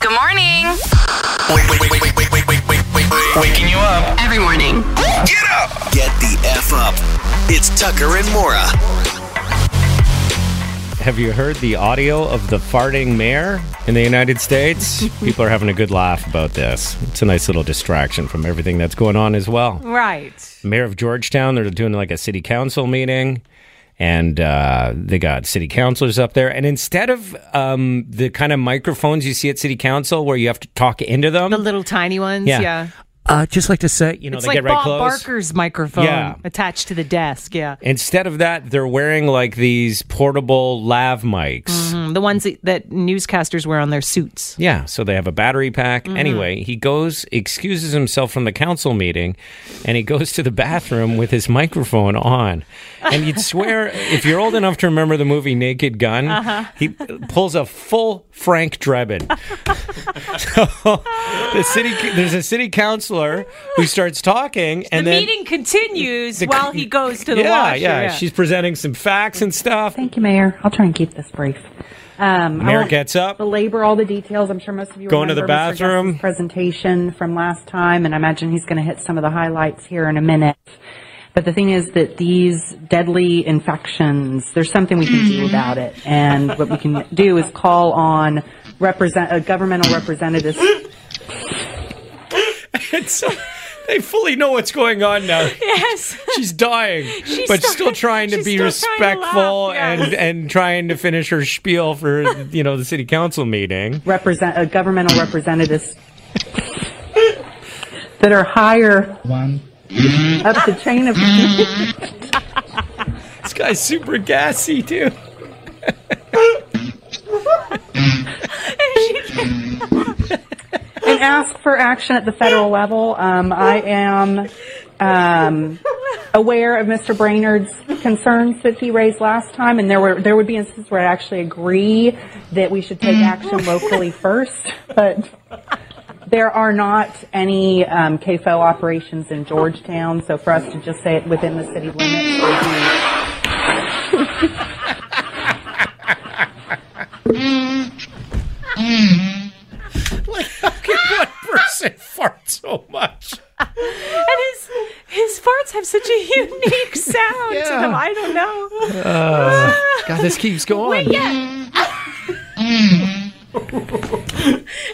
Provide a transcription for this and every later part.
Good morning. Wait, wait, wait, wait, wait, wait, wait, wait, wait, wait. Waking you up. Every morning. Get up. Get the F up. It's Tucker and Mora. Have you heard the audio of the farting mayor in the United States? People are having a good laugh about this. It's a nice little distraction from everything that's going on as well. Right. Mayor of Georgetown, they're doing like a city council meeting, and uh, they got city councilors up there. And instead of um, the kind of microphones you see at city council where you have to talk into them, The little tiny ones. Yeah. Yeah. Uh, just like to say, you know, It's they like get right Bob close. Barker's microphone Yeah. attached to the desk. Yeah. Instead of that, they're wearing like these portable lav mics. Mm, the ones that, that newscasters wear on their suits. Yeah, so they have a battery pack. Mm-hmm. Anyway, he goes, excuses himself from the council meeting, and he goes to the bathroom with his microphone on. And you'd swear, if you're old enough to remember the movie Naked Gun, Uh-huh. he pulls a full Frank Drebin. so the city, there's a city councilor who starts talking, and the then meeting continues the- while he goes to the yeah, washer. yeah, she's presenting some facts and stuff. Thank you, Mayor. I'll try and keep this brief. Um, Mayor gets up. belabor all the details. I'm sure most of you are Going to the bathroom. Presentation from last time, and I imagine he's going to hit some of the highlights here in a minute. But the thing is that these deadly infections, there's something we can do about it, and what we can do is call on represent uh, governmental representatives. And so they fully know what's going on now. Yes. She's dying, She's but still- still trying to be still trying to respectful laugh, yes. and and trying to finish her spiel for you know the city council meeting. represent uh, governmental representatives that are higher One. up the chain of This guy's super gassy too. And ask for action at the federal level. Um, I am um, aware of Mr. Brainerd's concerns that he raised last time, and there were there would be instances where I actually agree that we should take action locally first, but. There are not any um, CAFO operations in Georgetown, so for us to just say it within the city limits would be Like how can one person fart so much? And his his farts have such a unique sound to them. I don't know. God, this keeps going. and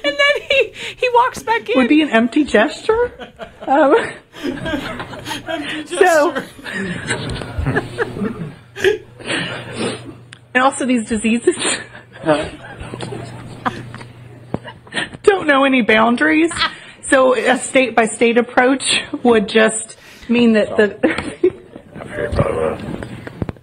then he he walks back in. would be an empty gesture. Um, so, and also these diseases don't know any boundaries. So a state by state approach would just mean that the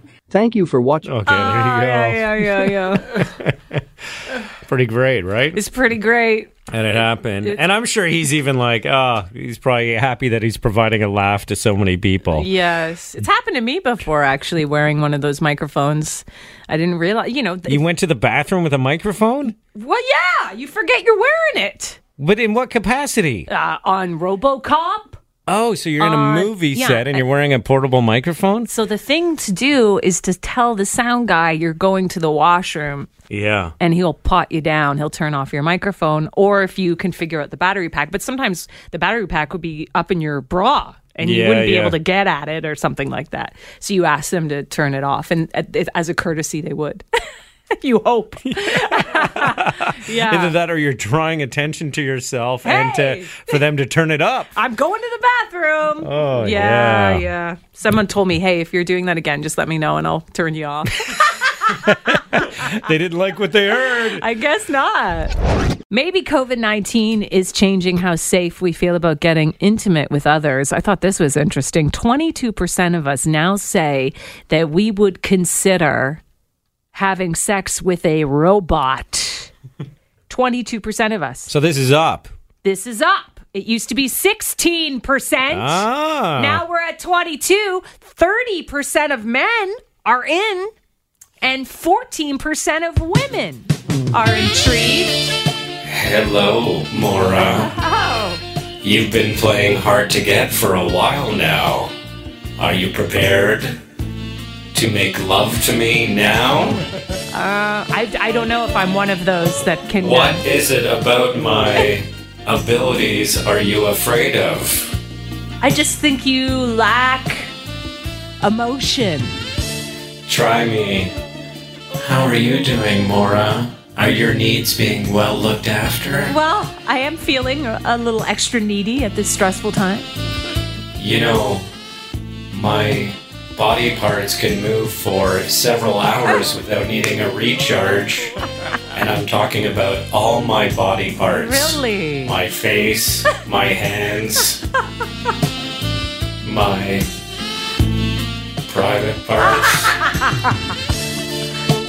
Thank you for watching. Okay, there you go. yeah, yeah, yeah, yeah. Pretty great, right? it's pretty great. And it happened. And I'm sure he's even like, oh, he's probably happy that he's providing a laugh to so many people. Yes, it's happened to me before. Actually, wearing one of those microphones, I didn't realize. You know, th- You went to the bathroom with a microphone? well, yeah, you forget you're wearing it But in what capacity? uh, on RoboCop. Oh, so you're in a Uh, movie yeah. set and you're wearing a portable microphone? So the thing to do is to tell the sound guy you're going to the washroom Yeah. and he'll pot you down. He'll turn off your microphone, or if you can figure out the battery pack. But sometimes the battery pack would be up in your bra. And you Yeah, wouldn't be yeah. able to get at it or something like that. So you ask them to turn it off, and as a courtesy, they would. you hope. yeah. Either that or you're drawing attention to yourself and to for them to turn it up. I'm going to the bathroom. Oh, yeah, yeah. yeah. Someone told me, hey, if you're doing that again, just let me know and I'll turn you off. They didn't like what they heard. I guess not. Maybe COVID 19 is changing how safe we feel about getting intimate with others. I thought this was interesting. 22% of us now say that we would consider having sex with a robot 22% of us. So this is up. This is up. It used to be 16%. Ah. Now we're at 22. 30% of men are in, and 14% of women are intrigued. Hello, Mora. Oh, You've been playing hard to get for a while now. Are you prepared to make love to me now? uh, I, I don't know if I'm one of those that can. uh, What is it about my abilities are you afraid of? I just think you lack emotion. Try me. How are you doing, Mora? Are your needs being well looked after? Well, I am feeling a little extra needy at this stressful time. You know, my body parts can move for several hours without needing a recharge. And I'm talking about all my body parts. Really? My face, my hands, my private parts.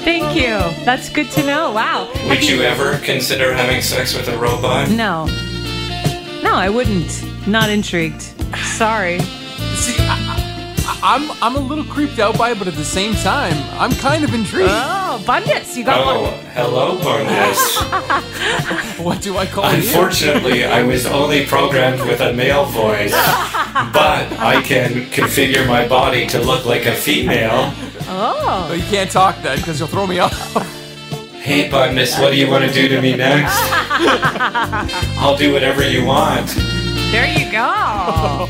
Thank you. That's good to know. Wow. Would you ever consider having sex with a robot? No. No, I wouldn't. Not intrigued. Sorry. See, I, I, I'm I'm a little creeped out by it, but at the same time, I'm kind of intrigued. Oh, Bundes, you got Oh, one. hello, Bundes. what do I call you? Unfortunately, I was only programmed with a male voice, but I can configure my body to look like a female. Oh. Oh, you can't talk then, because you'll throw me off. Hey, Bundes, what do you want to do to me next? I'll do whatever you want. There you go.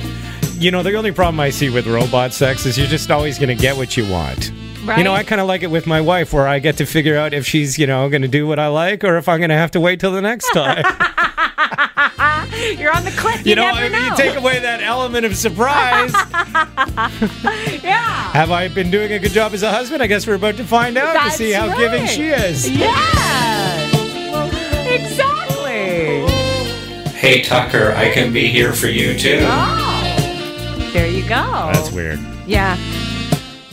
You know, the only problem I see with robot sex is you're just always going to get what you want. Right? You know, I kind of like it with my wife where I get to figure out if she's, you know, going to do what I like or if I'm going to have to wait till the next time. You're on the cliff. You, you know, never if know. you take away that element of surprise. yeah. Have I been doing a good job as a husband? I guess we're about to find out That's to see how giving she is. Yes. Exactly. Hey, Tucker, I can be here for you too. Oh. There you go. That's weird. Yeah.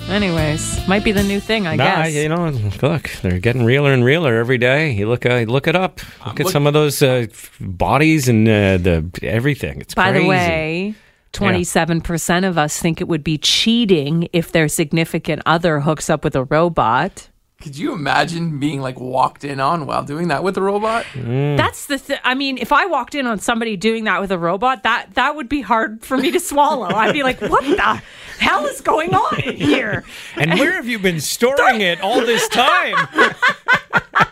Anyways, might be the new thing, I Nah, guess. you know, look, they're getting realer and realer every day. You look, uh, look it up. Look at look- some of those uh, bodies and uh, the everything. It's By crazy. the way, 27% of us think it would be cheating if their significant other hooks up with a robot. Could you imagine being like walked in on while doing that with a robot? Mm. That's the th- I mean, if I walked in on somebody doing that with a robot, that that would be hard for me to swallow. I'd be like, "What the hell is going on here?" and where have you been storing it all this time?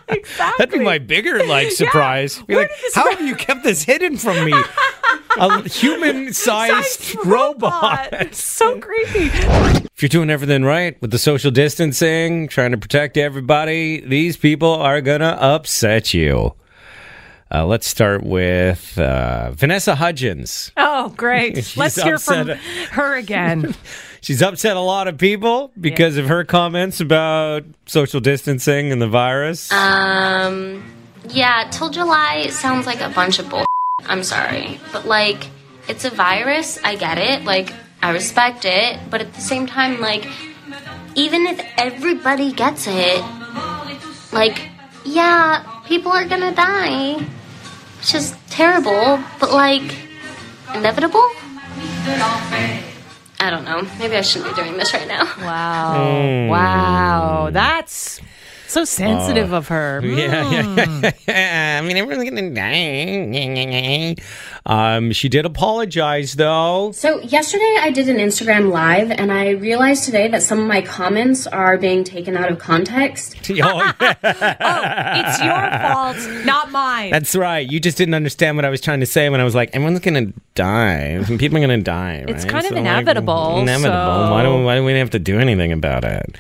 Exactly. That'd be my bigger like surprise. Be like, how have you kept this hidden from me? A human-sized Sized robot. It's so creepy. If you're doing everything right with the social distancing, trying to protect everybody, these people are gonna upset you. Uh, let's start with uh, Vanessa Hudgens. Oh, great. Let's hear from her again. She's upset a lot of people because of her comments about social distancing and the virus. Um, yeah, till July sounds like a bunch of bull. I'm sorry. But, like, it's a virus. I get it. Like, I respect it. But at the same time, like, even if everybody gets it, like, yeah, people are gonna die. It's just terrible. But, like, inevitable? I don't know. Maybe I shouldn't be doing this right now. Wow. Hmm. Wow. That's so sensitive of her. Yeah, yeah, yeah. I mean, everyone's gonna die. Um, she did apologize, though. So, yesterday I did an Instagram live and I realized today that some of my comments are being taken out of context. Oh, yeah. Oh, it's your fault, not mine. That's right. You just didn't understand what I was trying to say when I was like, everyone's gonna die. Some people are gonna die. Right? It's right? kind of like, inevitable, inevitable. Why don't Why do we have to do anything about it?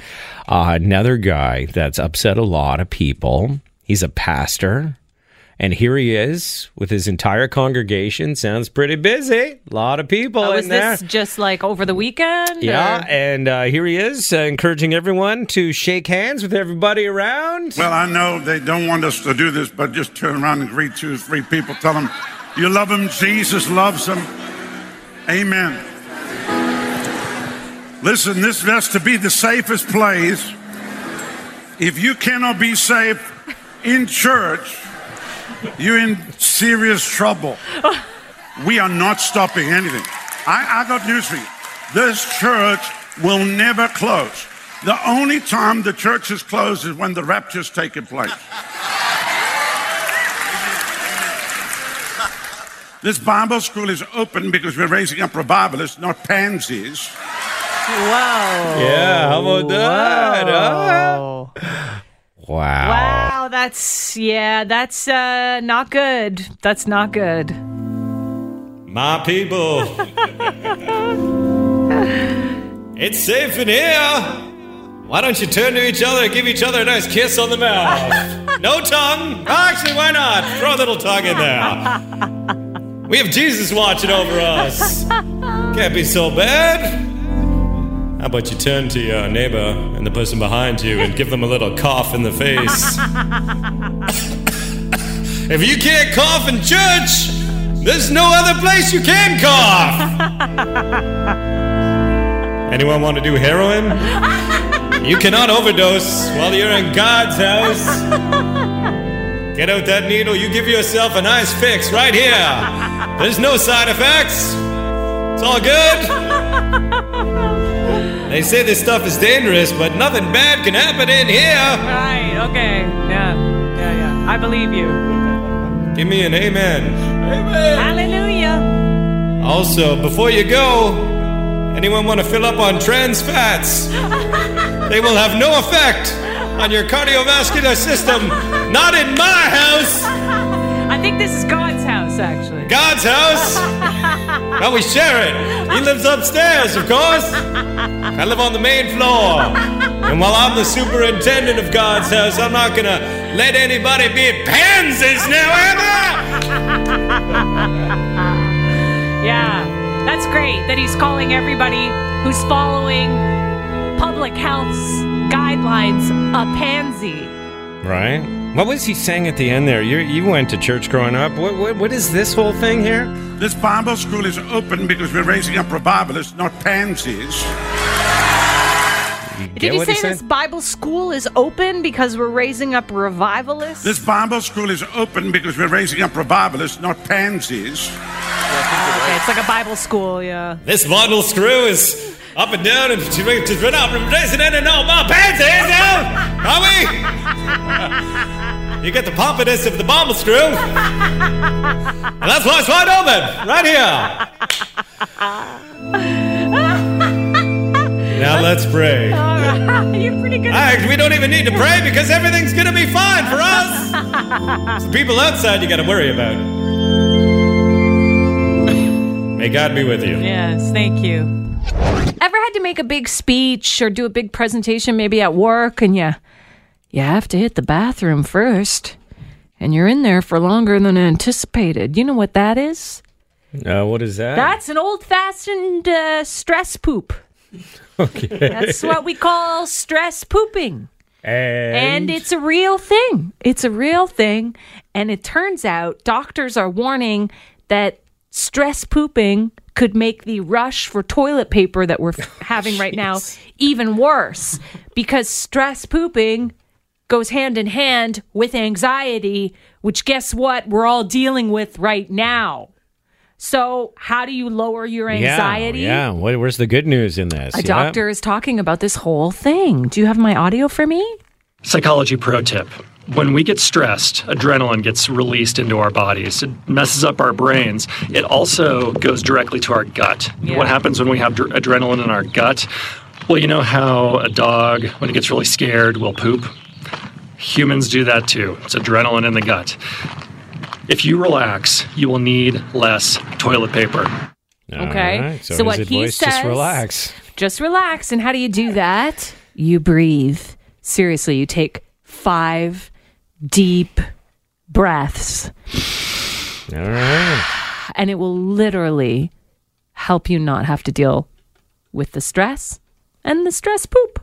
Uh, another guy that's upset a lot of people. He's a pastor. And here he is with his entire congregation. Sounds pretty busy. A lot of people Oh, in was there. this just like over the weekend? Yeah, or- and uh, here he is, uh, encouraging everyone to shake hands with everybody around. Well, I know they don't want us to do this, but just turn around and greet two or three people. Tell them you love them. Jesus loves them. Amen. Listen, this has to be the safest place. If you cannot be safe in church, you're in serious trouble. We are not stopping anything. I, I got news for you. This church will never close. The only time the church is closed is when the rapture's taking place. This Bible school is open because we're raising up revivalists, not pansies. Whoa. Yeah, how about that? Whoa. huh? Wow. Wow, that's yeah, that's uh not good. That's not good. My people. it's safe in here. Why don't you turn to each other and give each other a nice kiss on the mouth? no tongue? Actually, why not? Throw a little tongue in there. We have Jesus watching over us. Can't be so bad. How about you turn to your neighbor and the person behind you and give them a little cough in the face? if you can't cough in church, there's no other place you can cough. Anyone want to do heroin? You cannot overdose while you're in God's house. Get out that needle, you give yourself a nice fix right here. There's no side effects. It's all good. They say this stuff is dangerous, but nothing bad can happen in here. Right, okay. Yeah. Yeah, yeah. I believe you. Give me an amen. Amen. Hallelujah. Also, before you go, anyone want to fill up on trans fats? they will have no effect on your cardiovascular system. Not in my house. I think this is God's. God's house. Well, we share it. He lives upstairs, of course. I live on the main floor. And while I'm the superintendent of God's house, I'm not gonna let anybody be pansies now, am I? Yeah. That's great that he's calling everybody who's following public health guidelines a pansy. Right? What was he saying at the end there? You you went to church growing up. What what, what is this whole thing here? This Bible school is open because we're raising up revivalists, not pansies. You Did get he say this Bible school is open because we're raising up revivalists? This Bible school is open because we're raising up revivalists, not pansies. okay, it's like a Bible school, yeah. This bottle screw is up and down and to to run up and raising it and all my pants hands down. Are we? You get the pompous of the bottle screw. And that's why it's wide open. Right here. Now let's pray. Right, you're pretty good. Act, ah, we don't even need to pray because everything's gonna be fine for us. It's the people outside you gotta worry about. May God be with you. Yes, thank you. Ever had to make a big speech or do a big presentation maybe at work and you you have to hit the bathroom first and you're in there for longer than anticipated. You know what that is? Uh, what is that? That's an old-fashioned uh, stress poop. okay. That's what we call stress pooping. and, And it's a real thing. It's a real thing. And it turns out doctors are warning that stress pooping could make the rush for toilet paper that we're f- having right now even worse because stress pooping goes hand in hand with anxiety, which guess what? We're all dealing with right now. So, how do you lower your anxiety? Yeah, yeah. What, where's the good news in this? A Yeah? doctor is talking about this whole thing. Do you have my audio for me? Psychology pro tip. When we get stressed, adrenaline gets released into our bodies. It messes up our brains. It also goes directly to our gut. Yeah. What happens when we have dr- adrenaline in our gut? Well, you know how a dog, when it gets really scared, will poop? Humans do that too. It's adrenaline in the gut. If you relax, you will need less toilet paper. Okay. All right, So, So what he advice, just says- relax. Just relax. And how do you do that? You breathe. Seriously, you take five deep breaths, All right. and it will literally help you not have to deal with the stress and the stress poop.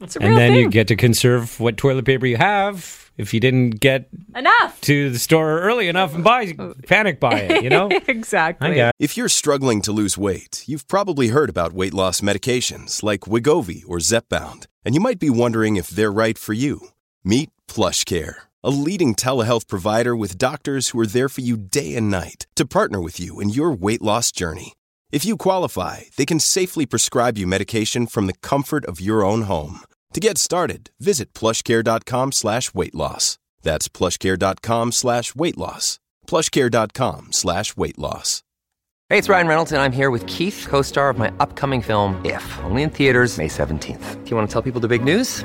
It's a real And then thing. you get to conserve what toilet paper you have if you didn't get Enough. to the store early enough and buy panic buy it, you know? exactly. If you're struggling to lose weight, you've probably heard about weight loss medications like Wegovy or Zepbound, and you might be wondering if they're right for you. Meet PlushCare, a leading telehealth provider with doctors who are there for you day and night to partner with you in your weight loss journey. If you qualify, they can safely prescribe you medication from the comfort of your own home. To get started, visit plushcare.com slash weight loss. That's plushcare.com slash weight loss. plushcare.com slash weight loss. Hey, it's Ryan Reynolds, and I'm here with Keith, co star of my upcoming film, If, only in theaters, May 17th. Do you want to tell people the big news?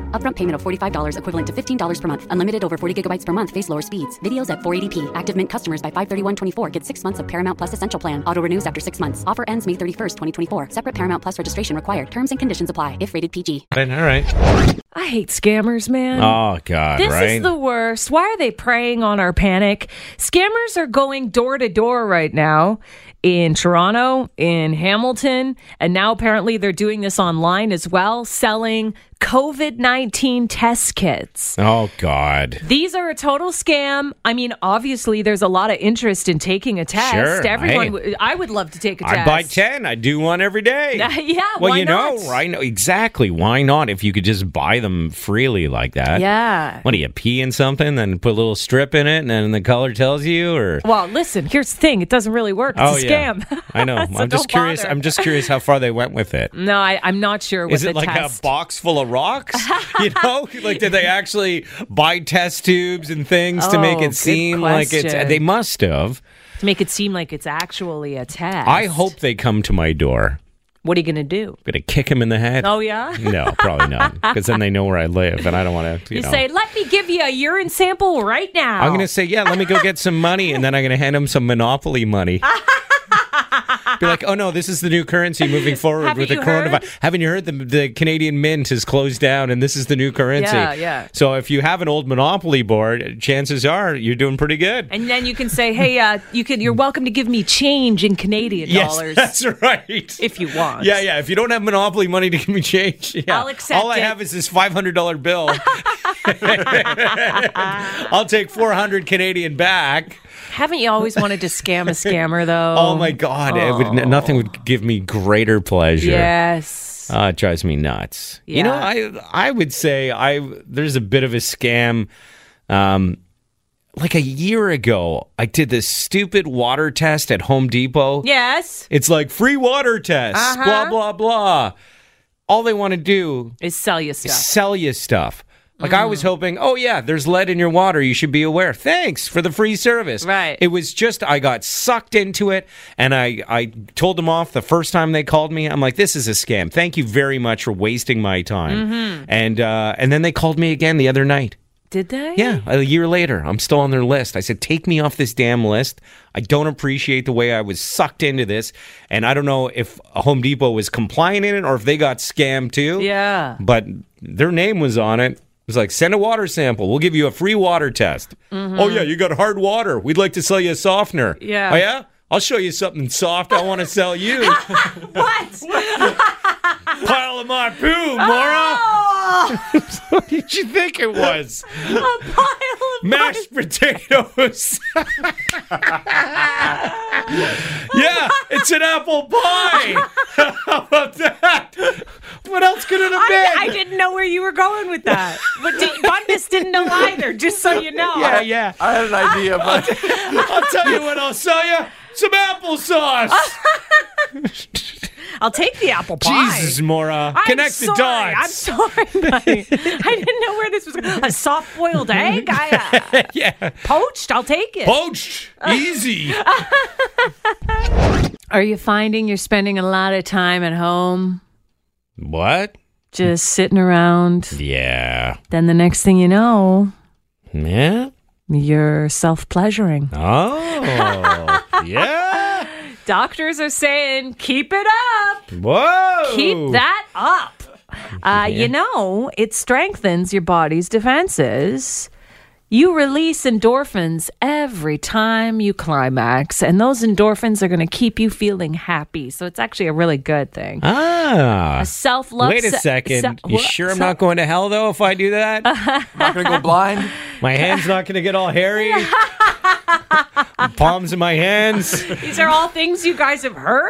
Upfront payment of $45 equivalent to $15 per month. Unlimited over 40 gigabytes per month. Face lower speeds. Videos at 480p. Active Mint customers by 531.24 get six months of Paramount Plus Essential Plan. Auto renews after six months. Offer ends May 31st, 2024. Separate Paramount Plus registration required. Terms and conditions apply if rated PG. All right. I hate scammers, man. Oh God, This right? is the worst. Why are they preying on our panic? Scammers are going door to door right now in Toronto, in Hamilton, and now apparently they're doing this online as well, selling COVID 19 test kits. oh God. These are a total scam. I mean, obviously, there's a lot of interest in taking a test. Sure, Everyone, I- w- I would love to take a test. I'd buy ten. I do one every day. yeah, Well, why you not? know, right? Exactly. Why not? If you could just buy them freely like that. Yeah. What do you pee in something, then put a little strip in it, and then the color tells you, or Well, listen, here's the thing. It doesn't really work. It's oh yeah, scam. I know. So I'm just curious. bother. I'm just curious how far they went with it. No, I, I'm not sure Is it like test. a box full of rocks? you know, like did they actually buy test tubes and things to make Oh, it seem like it's? They must have. to make it seem like it's actually a test. I hope they come to my door. What are you gonna do? I'm gonna kick him in the head. Oh yeah. No, probably not. Because then they know where I live, and I don't want to. You, You, know. say, "Let me give you a urine sample right now." I'm going to say, yeah, let me go get some money, and then I'm going to hand him some Monopoly money. Be like, oh no, this is the new currency moving forward Haven't with the you coronavirus. Haven't you heard the, the Canadian Mint has closed down, and this is the new currency? Yeah, yeah. So if you have an old Monopoly board, chances are you're doing pretty good. And then you can say, "Hey, uh, you can. You're welcome to give me change in Canadian Yes, dollars that's right. if you want." Yeah, yeah. If you don't have Monopoly money to give me change, yeah. I'll accept All I it. have is this five hundred dollar bill. I'll take four hundred Canadian back. Haven't you always wanted to scam a scammer though? Oh my god! It would, nothing would give me greater pleasure. Yes. Uh, it drives me nuts. You know, I I would say I there's a bit of a scam. Um, like a year ago, I did this stupid water test at Home Depot. Yes. It's like free water tests, Uh-huh. blah blah blah. All they want to do Is sell you stuff. Mm. sell you stuff. Like I was hoping, oh yeah, there's lead in your water. You should be aware. Thanks for the free service. Right. It was just I got sucked into it, and I I told them off the first time they called me. I'm like, this is a scam. Thank you very much for wasting my time. Mhm. And uh, and then they called me again the other night. Did they? Yeah, a year later, I'm still on their list. I said, take me off this damn list. I don't appreciate the way I was sucked into this, and I don't know if Home Depot was compliant in it or if they got scammed too. Yeah. But their name was on it. Was like, send a water sample. We'll give you a free water test. Mhm. Oh, yeah, you got hard water. We'd like to sell you a softener. Yeah. Oh, yeah? I'll show you something soft. I want to sell you. what? Pile of my poo, Mora. what did you think it was? a pile of Mashed potatoes. yeah, it's an apple pie. How about that? What else could it have been? I, I didn't know where you were going with that. But did, Bundes didn't know either, just so you know. Yeah, yeah. I had an idea, but I'll tell you what I'll sell you. Some applesauce. I'll take the apple pie. Jesus, Mora. I'm Connect the sorry. I'm sorry, buddy. I didn't know where this was going. A soft boiled egg? I, uh, yeah. poached? I'll take it. Poached. Easy. Are you finding you're spending a lot of time at home what? just sitting around? Yeah. Then the next thing you know, Yeah. you're self pleasuring. Oh. yeah. Doctors are saying, keep it up. Whoa. Keep that up. Uh, You know, it strengthens your body's defenses. You release endorphins every time you climax, and those endorphins are going to keep you feeling happy. So it's actually a really good thing. Ah. A self love. Wait a second. you sure I'm not going to hell though if I do that? I'm not gonna go blind. My hand's not going to get all hairy. palms in my hands. These are all things you guys have heard.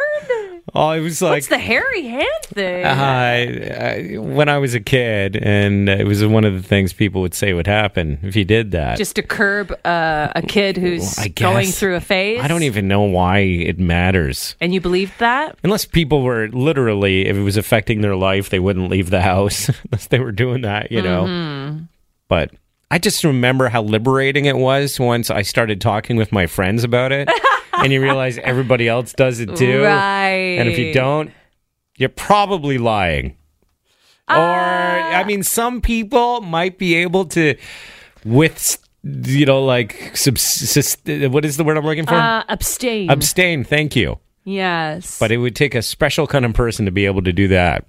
Oh, it was like What's the hairy hand thing? Uh, I, when I was a kid, and it was one of the things people would say would happen if you did that. Just to curb uh, a kid who's I going through a phase. I don't even know why it matters. And you believed that? Unless people were literally, if it was affecting their life, they wouldn't leave the house unless they were doing that, you know. Mhm. But I just remember how liberating it was once I started talking with my friends about it, and you realize everybody else does it too. Right. And if you don't, you're probably lying. or, I mean, some people might be able to, with, you know, like, subsist, what is the word I'm looking for? Uh, abstain. Abstain. Thank you. Yes. But it would take a special kind of person to be able to do that.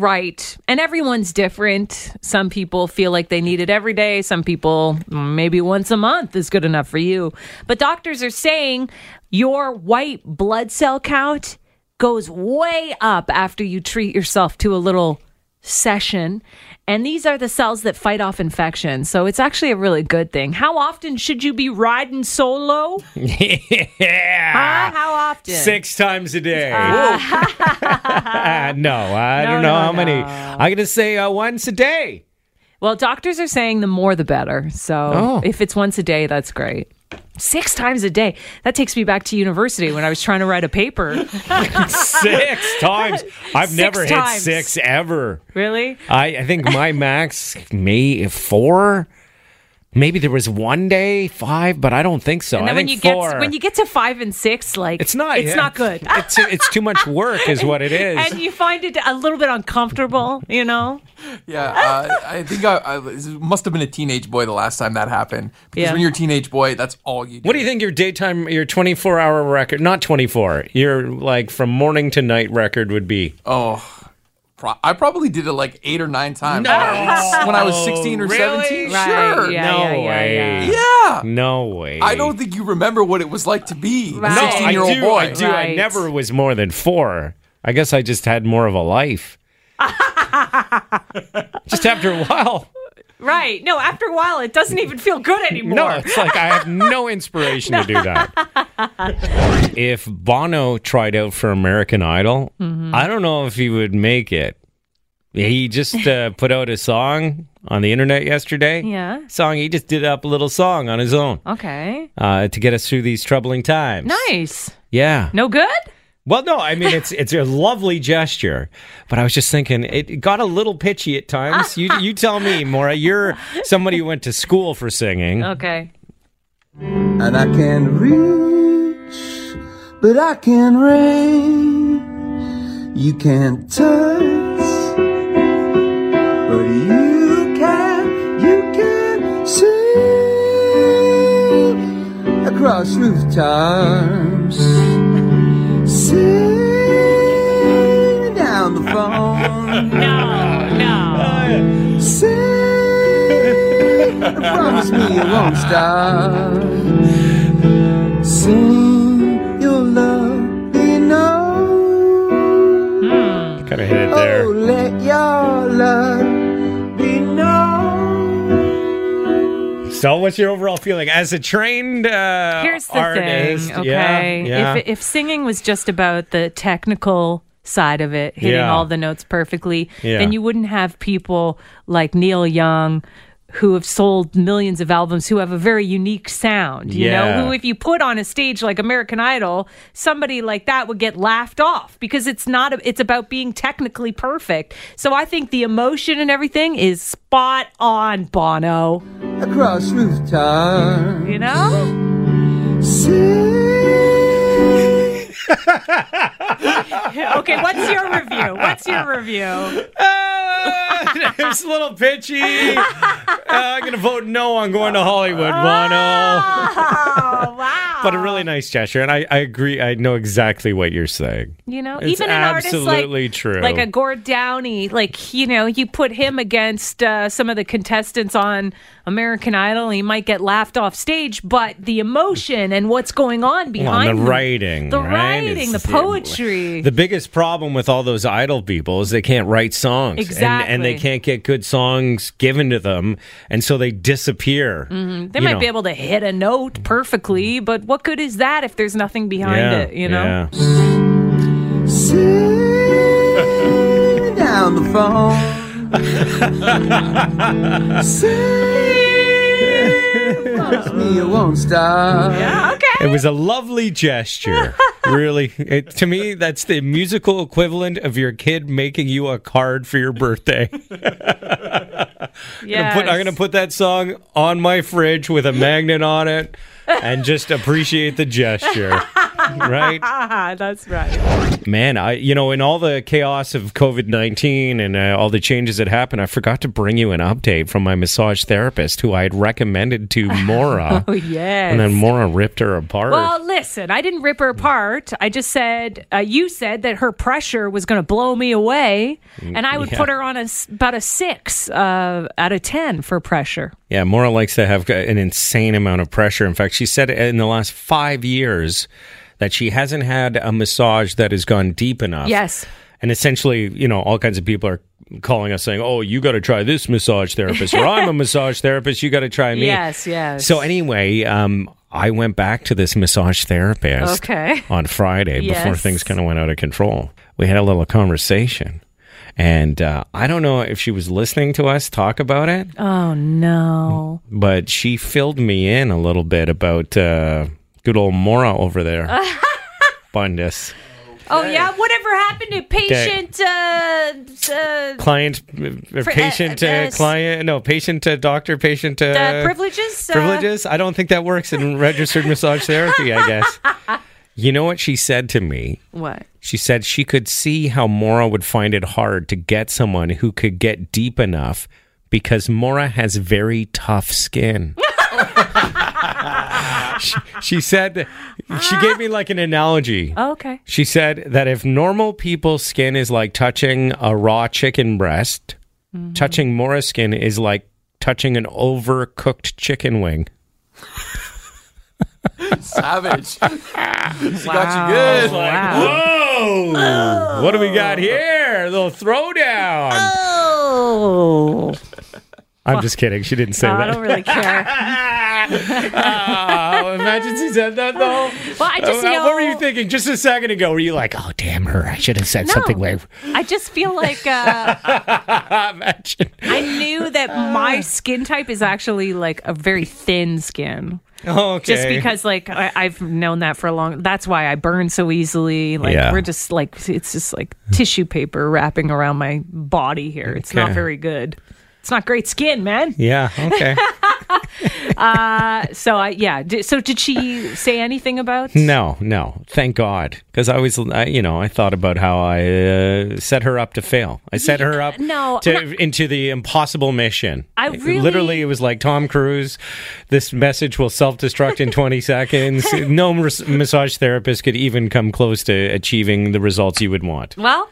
Right. And everyone's different. Some people feel like they need it every day. Some people, maybe once a month is good enough for you. But doctors are saying your white blood cell count goes way up after you treat yourself to a little session. And these are the cells that fight off infection. So it's actually a really good thing. How often should you be riding solo? yeah. Huh? How often? Six times a day. Ah. no, I No, don't know no, how many. I'm going to say uh, once a day. Well, doctors are saying the more the better. So Oh. if it's once a day, that's great. Six times a day. That takes me back to university when I was trying to write a paper. Six times. I've Six never hit times. six ever. Really? I, I think my max may four. Maybe there was one day five, but I don't think so. and then I when think you four. get when you get to five and six, like it's not. it's yeah, not good. It's it's too much work, is what it is. and you find it a little bit uncomfortable, you know? Yeah, uh, I think I, I must have been a teenage boy the last time that happened. Because Yeah. when you're a teenage boy, that's all you do. What do you think your daytime, your 24 hour record, not 24, your like from morning to night record would be? Oh, pro- I probably did it like eight or nine times when, I was, when I was 16 or Really? 17. Right, Sure. yeah, no yeah, yeah, way. Yeah. No way. I don't think you remember what it was like to be Right. a No, 16 I year old do. boy. I do. I Right. never was more than four. I guess I just had more of a life. just after a while. Right. No, after a while it doesn't even feel good anymore. No, it's like I have no inspiration to do that. if Bono tried out for American Idol, Mhm. I don't know if he would make it. He just uh, put out a song on the internet yesterday. Yeah. Song, he just did up a little song on his own Okay. uh, to get us through these troubling times. Nice. Yeah. No good? Well, no, I mean it's it's a lovely gesture, but I was just thinking it got a little pitchy at times. you you tell me, Maura. You're somebody who went to school for singing. Okay. And I can reach, but I can reign. You can't touch, but you can, you can see across rooftops. Promise me you won't stop. Sing your love be known. Kind of hit it there. Oh, let your love be known. So, what's your overall feeling as a trained uh, Here's the artist? thing, Yeah, okay? yeah. If if singing was just about the technical side of it, hitting Yeah. all the notes perfectly, Yeah. then you wouldn't have people like Neil Young who have sold millions of albums who have a very unique sound, you Yeah. know, who if you put on a stage like American Idol, somebody like that would get laughed off because it's not a, it's about being technically perfect. So I think the emotion and everything is spot on Bono. Across rooftops. You know? okay, what's your review? What's your review? it's a little pitchy. Uh, I'm going to vote no on going to Hollywood, Bono. Oh, wow. But a really nice gesture, and I, I agree. I know exactly what you're saying. You know, It's even an artist like true. like a Gord Downie, like you know, you put him against uh, some of the contestants on American Idol, he might get laughed off stage. But the emotion and what's going on behind and the writing, the right? writing, It's the poetry. The biggest problem with all those idol people is they can't write songs, and, and they can't get good songs given to them, and so they disappear. Mhm. They might know. be able to hit a note perfectly, but what good is that if there's nothing behind yeah, it? You know. yeah. Sit down the phone. Say, me you won't stop. Yeah, okay. It was a lovely gesture. really, it, to me, that's the musical equivalent of your kid making you a card for your birthday. I'm gonna put- I'm going to put that song on my fridge with a magnet on it and just appreciate the gesture. right? That's right. Man, I you know in all the chaos of COVID nineteen and uh, all the changes that happened, I forgot to bring you an update from my massage therapist, who I had recommended to Mora. Oh yes. And then Mora ripped her apart. Well, listen, I didn't rip her apart. I just said uh, you said that her pressure was going to blow me away, and I would Mm, Yeah. put her on a about a six uh, out of ten for pressure. Yeah, Mora likes to have an insane amount of pressure. In fact, she said in the last five years that she hasn't had a massage that has gone deep enough. Yes. And essentially, you know, all kinds of people are calling us saying, "Oh, you got to try this massage therapist," or "I'm a massage therapist, you got to try me." Yes, yes. So anyway, um, I went back to this massage therapist Okay. on Friday before things kind of went out of control. We had a little conversation. And uh, I don't know if she was listening to us talk about it, Oh no. but she filled me in a little bit about uh, good old Mora over there. Bundus. Oh yeah. Whatever happened to patient? Uh, uh, Client, uh, uh, patient, uh, uh, client, no, patient, uh, doctor, patient, uh, the privileges. privileges. I don't think that works in registered massage therapy, I guess. You know what she said to me? What? She said she could see how Mora would find it hard to get someone who could get deep enough because Mora has very tough skin. she, she said, she gave me like an analogy. Oh, okay. She said that if normal people's skin is like touching a raw chicken breast, Mm-hmm. touching Mora's skin is like touching an overcooked chicken wing. Savage. she got you good. Whoa! What do we got here? A little throwdown. Oh. I'm just kidding. She didn't say No, I don't really care. oh, imagine she said that though. Well, I just Uh, know. What were you thinking just a second ago? Were you like, "Oh, damn her! I should have said No. something way." I just feel like uh, Imagine. I knew that my skin type is actually like a very thin skin. Oh, okay. Just because, like, I, I've known that for a long. That's why I burn so easily. Like, Yeah. we're just like it's just like tissue paper wrapping around my body here. It's not very good. It's not great skin, man. Yeah. Okay. Uh, so I yeah. So did she say anything about? No, no. Thank God, because I was, I, you know, I thought about how I uh, set her up to fail. I set her up no, to, into the impossible mission. I really- literally, it was like Tom Cruise. This message will self-destruct in 20 seconds. No mas- massage therapist could even come close to achieving the results you would want. Well,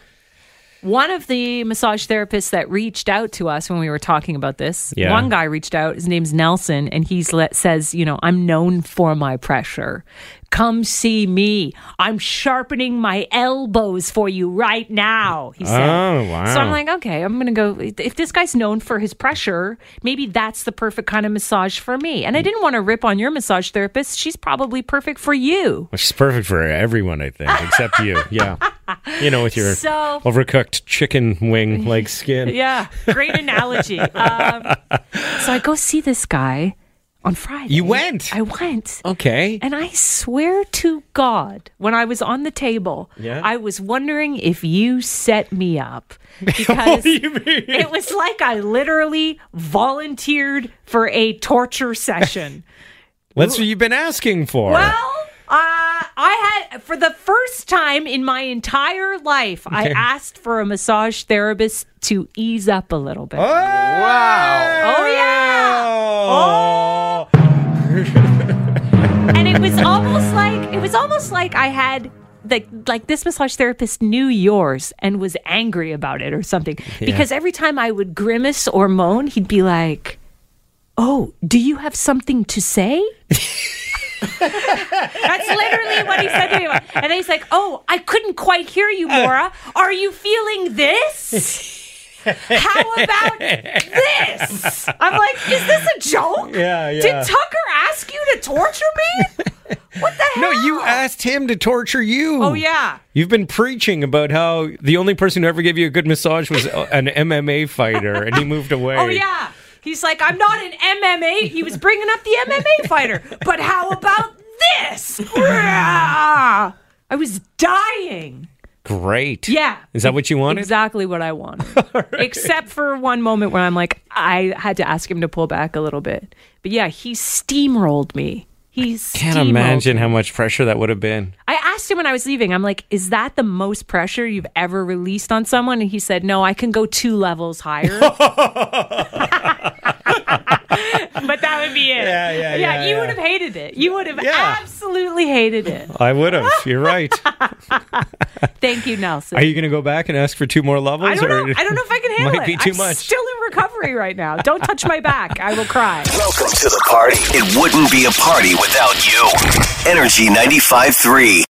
one of the massage therapists that reached out to us when we were talking about this, Yeah. one guy reached out. His name's Nelson, and he's let says, you know, I'm known for my pressure. Come see me. I'm sharpening my elbows for you right now. He said. Oh, wow. So I'm like, okay, I'm gonna go. If this guy's known for his pressure, maybe that's the perfect kind of massage for me. And I didn't want to rip on your massage therapist. She's probably perfect for you. Which is perfect for everyone, I think, except you. Yeah. You know, with your So- overcooked chicken wing like skin. Yeah, great analogy. um, so I go see this guy on Friday. You went? I went. Okay. And I swear to God, when I was on the table, Yeah? I was wondering if you set me up. Because it was like I literally volunteered for a torture session. That's what you've been asking for. Well, uh, I had, for the first time in my entire life, I asked for a massage therapist to ease up a little bit. Oh! Wow. Oh, yeah. Oh. And it was almost like it was almost like I had like like this massage therapist knew yours and was angry about it or something. Yeah. Because every time I would grimace or moan, he'd be like, "Oh, do you have something to say?" That's literally what he said to me. And then he's like, "Oh, I couldn't quite hear you, Maura. Are you feeling this?" How about this? I'm like, is this a joke? Yeah, yeah. Did. Tucker ask you to torture me? What the hell? No, you asked him to torture you. Oh, yeah. You've been preaching about how the only person who ever gave you a good massage was an MMA fighter, and he moved oh, away. Oh yeah. He's like, I'm not an MMA. He was bringing up the MMA fighter. But how about this? I was dying. Great. Yeah. Is that what you wanted? Exactly what I wanted. Except for one moment where I'm like, I had to ask him to pull back a little bit. But yeah, he steamrolled me. He's Can't imagine how much pressure that would have been. I asked him when I was leaving, I'm like, is that the most pressure you've ever released on someone? And he said, no, I can go two levels higher. but that would be it. Yeah, yeah, yeah, you yeah. would have hated it. You would have absolutely hated it. I would have. You're right. Thank you, Nelson. Are you going to go back and ask for two more levels? I don't know. I don't know if I can handle Might it. be too I'm much. still in recovery right now. Don't touch my back. I will cry. Welcome to the party. It wouldn't be a party without you. Energy 95.3.